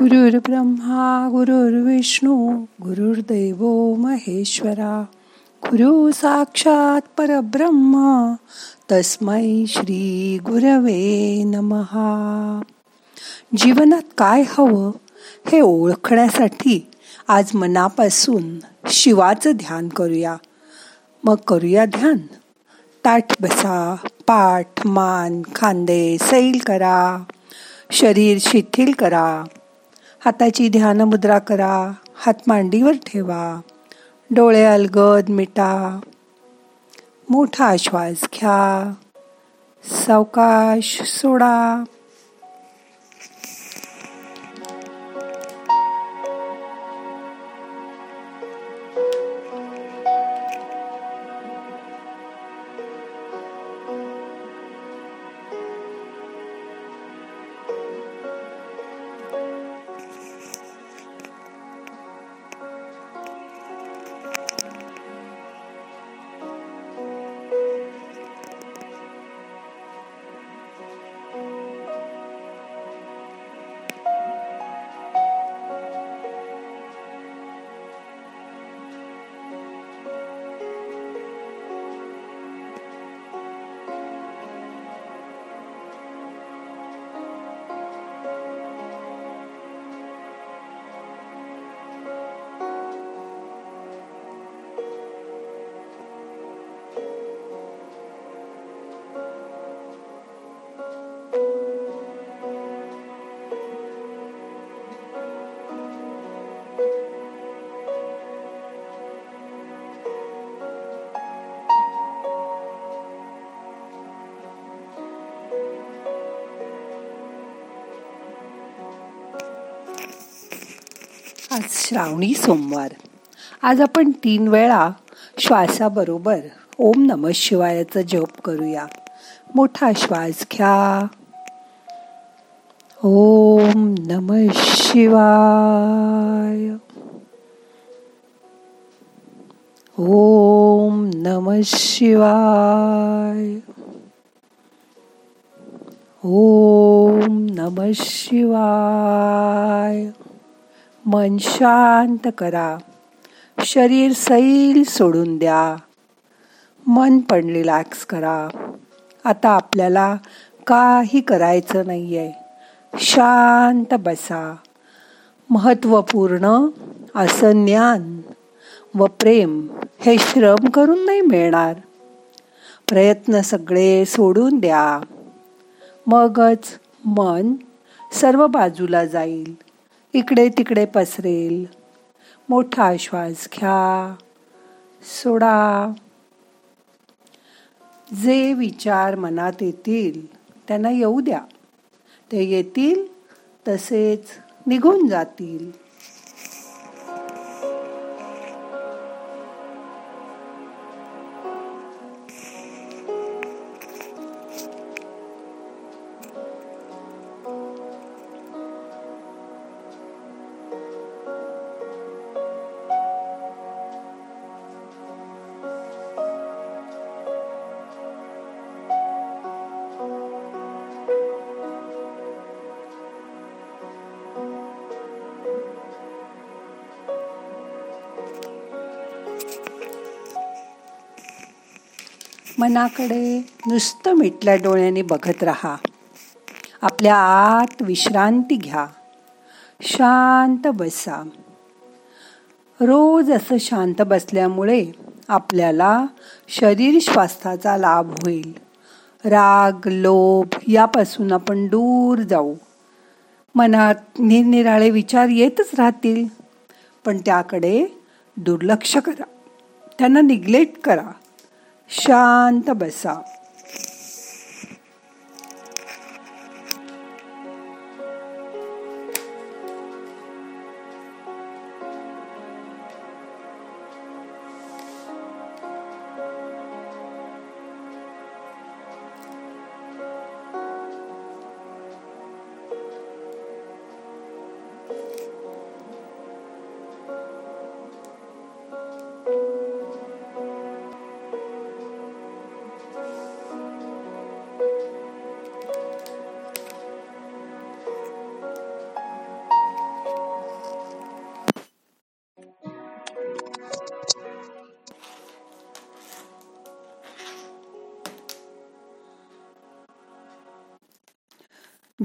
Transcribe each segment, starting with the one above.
गुरुर् ब्रह्मा गुरुर्विष्णू गुरुर्दैव महेश्वरा गुरु साक्षात परब्रह्म तस्मै श्री गुरवे नमहा जीवनात काय हवं हे ओळखण्यासाठी आज मनापासून शिवाचं ध्यान करूया. मग करूया ध्यान. ताठ बसा पाठ मान खांदे सैल करा. शरीर शिथिल करा. हाताची ध्यान मुद्रा करा. हात मांडीवर ठेवा. डोळे अलगद मिटा. मोठा श्वास घ्या. सावकाश सोडा. आज श्रावणी सोमवार. आज आपण तीन वेळा श्वासाबरोबर ओम नम शिवायाचा जप करूया. मोठा श्वास घ्या. ओम नम शिवाय. ओम नम शिवाय. ओम नम शिवाय. मन शांत करा. शरीर सैल सोडून द्या. मन पण रिलॅक्स करा. आता आपल्याला काही करायचं नाही आहे शांत बसा. महत्त्वपूर्ण असं ज्ञान व प्रेम हे श्रम करून नाही मिळणार. प्रयत्न सगळे सोडून द्या. मगच मन सर्व बाजूला जाईल. इकडे तिकडे पसरेल. मोठा श्वास घ्या. सोडा. जे विचार मनात येतील त्यांना येऊ द्या. ते येतील तसेच निघून जातील. मनाकडे नुसतं मिटल्या डोळ्याने बघत राहा. आपल्या आत विश्रांती घ्या. शांत बसा. रोज असं शांत बसल्यामुळे आपल्याला शरीर स्वास्थाचा लाभ होईल. राग लोभ यापासून आपण दूर जाऊ. मनात निरनिराळे विचार येतच राहतील. पण त्याकडे दुर्लक्ष करा. त्यांना निग्लेक्ट करा. शांत बसा.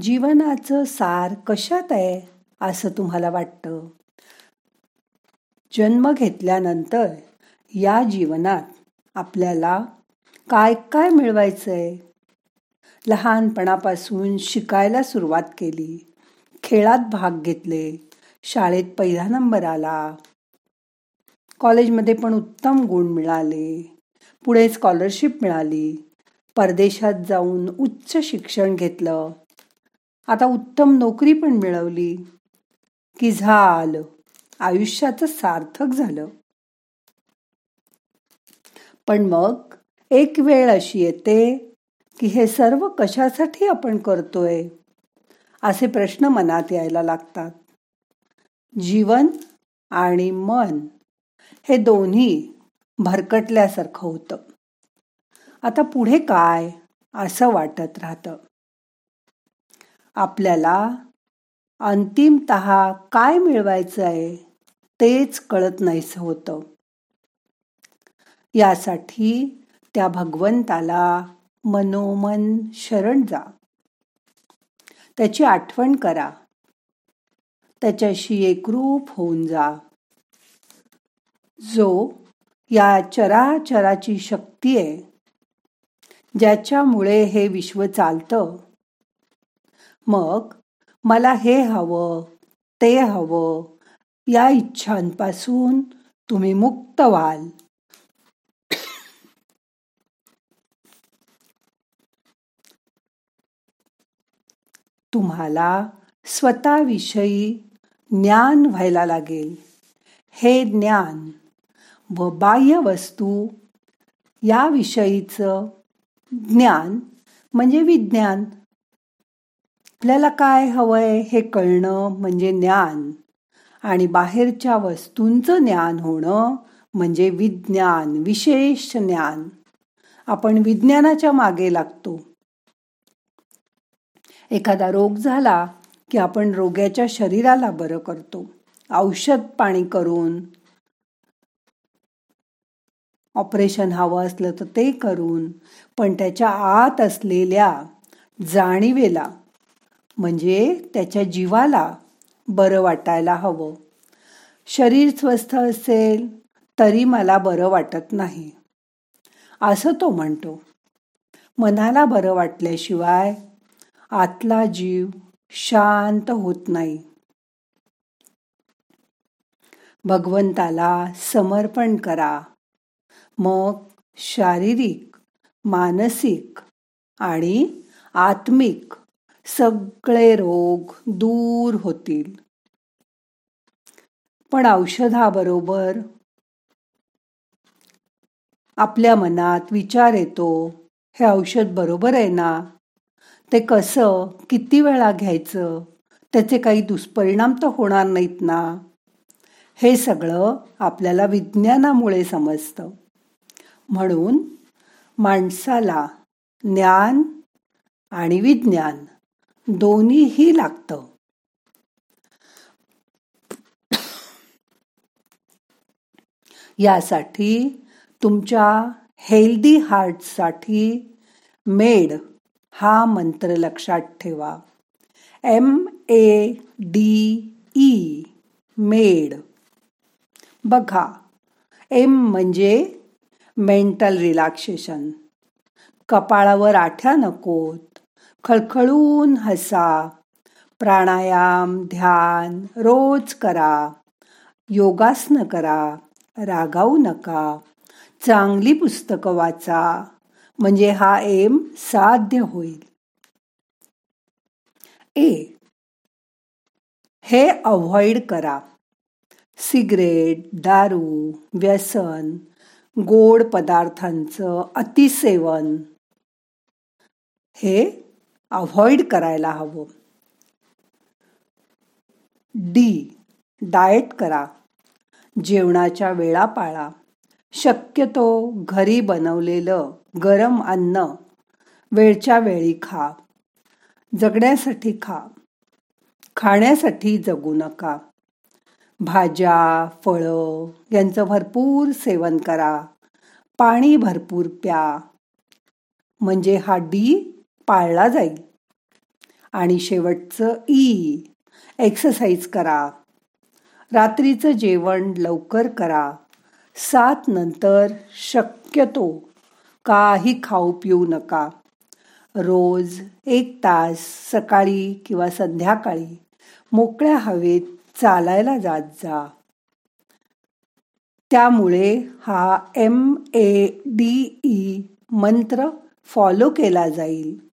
जीवनाचं सार कशात आहे असं तुम्हाला वाटतं? जन्म घेतल्यानंतर या जीवनात आपल्याला काय काय मिळवायचं आहे लहानपणापासून शिकायला सुरुवात केली. खेळात भाग घेतले. शाळेत पहिला नंबर आला. कॉलेजमध्ये पण उत्तम गुण मिळाले. पुढे स्कॉलरशिप मिळाली. परदेशात जाऊन उच्च शिक्षण घेतलं. आता उत्तम नोकरी पण मिळवली. की झालं. आयुष्याचं सार्थक झालं. पण मग एक वेळ अशी येते की हे सर्व कशासाठी आपण करतोय? असे प्रश्न मनात यायला लागतात. जीवन आणि मन हे दोन्ही भरकटल्यासारखं होतं. आता पुढे काय असं वाटत राहतं? आपल्याला अंतिमत काय मिळवायचं आहे तेच कळत नाही होतं. यासाठी त्या भगवंताला मनोमन शरण जा. त्याची आठवण करा. त्याच्याशी एकरूप होऊन जा. जो या चराचराची शक्ती आहे ज्याच्यामुळे हे विश्व चालतं मग मला हे हवं ते हवं या इच्छांपासून तुम्ही मुक्त व्हाल. तुम्हाला स्वतःविषयी ज्ञान व्हायला लागेल. हे ज्ञान व बाह्य वस्तू याविषयीचं ज्ञान म्हणजे विज्ञान आपल्याला काय हवंय हे कळणं म्हणजे ज्ञान. आणि बाहेरच्या वस्तूंचं ज्ञान होणं म्हणजे विज्ञान विशेष ज्ञान. आपण विज्ञानाच्या मागे लागतो. एखादा रोग झाला की आपण रोग्याच्या शरीराला बरं करतो. औषध पाणी करून ऑपरेशन हवं असलं तर ते करून पण त्याच्या आत असलेल्या जाणीवेला म्हणजे त्याच्या जीवाला बरं वाटायला हवं. शरीर स्वस्थ असेल तरी मला बरं वाटत नाही. असं तो म्हणतो. मनाला बरं वाटल्याशिवाय आतला जीव शांत होत नाही. भगवंताला समर्पण करा. मग शारीरिक मानसिक आणि आत्मिक सगळे रोग दूर होतील. पण औषधाबरोबर आपल्या मनात विचार येतो हे औषध बरोबर आहे ना? ते कसं किती वेळा घ्यायचं? त्याचे काही दुष्परिणाम तर होणार नाहीत ना? हे सगळं आपल्याला विज्ञानामुळे समजतं. म्हणून माणसाला ज्ञान आणि विज्ञान दोन्हीही लागतं. यासाठी तुमच्या हेल्दी हार्टसाठी मेड हा मंत्र लक्षात ठेवा. M A D E made. बघा एम म्हणजे मेंटल रिलॅक्सेशन कपाळावर आठ्या नकोत खळखळून हसा. प्राणायाम ध्यान रोज करा. योगासनं करा. रागावू नका. चांगली पुस्तकं वाचा. म्हणजे हा एम साध्य होईल. ए. हे अवॉइड करा. सिगरेट दारू व्यसन गोड पदार्थांचं अतिसेवन. हे अव्हॉइड करायला हवं. डी. डाएट करा. जेवणाच्या वेळा पाळा. शक्यतो घरी बनवलेलं गरम अन्न वेळच्या वेळी खा. जगण्यासाठी खा. खाण्यासाठी जगू नका. भाज्या फळं यांचं भरपूर सेवन करा. पाणी भरपूर प्या. म्हणजे हा डी पाळला जाईल. आणि शेवटचं ई एक्सरसाइज करा. रात्रीचं जेवण लवकर करा. सात नंतर शक्यतो काही खाऊ पिऊ नका. रोज एक तास सकाळी किंवा संध्याकाळी मोकळ्या हवेत चालायला जात जा. त्यामुळे हा एम ए डी ई मंत्र फॉलो केला जाईल.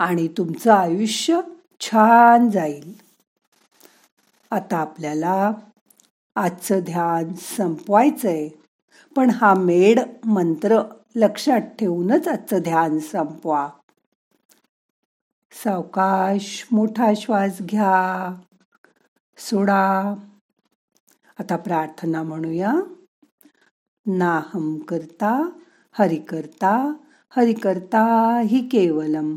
आणि तुमचं आयुष्य छान जाईल. आता आपल्याला आजचं ध्यान संपवायचंय पण हा मेड मंत्र लक्षात ठेवूनच आजचं ध्यान संपवा. सावकाश मोठा श्वास घ्या. सोडा. आता प्रार्थना म्हणूया. नाहम करता हरि करता हरि करता हि केवलम.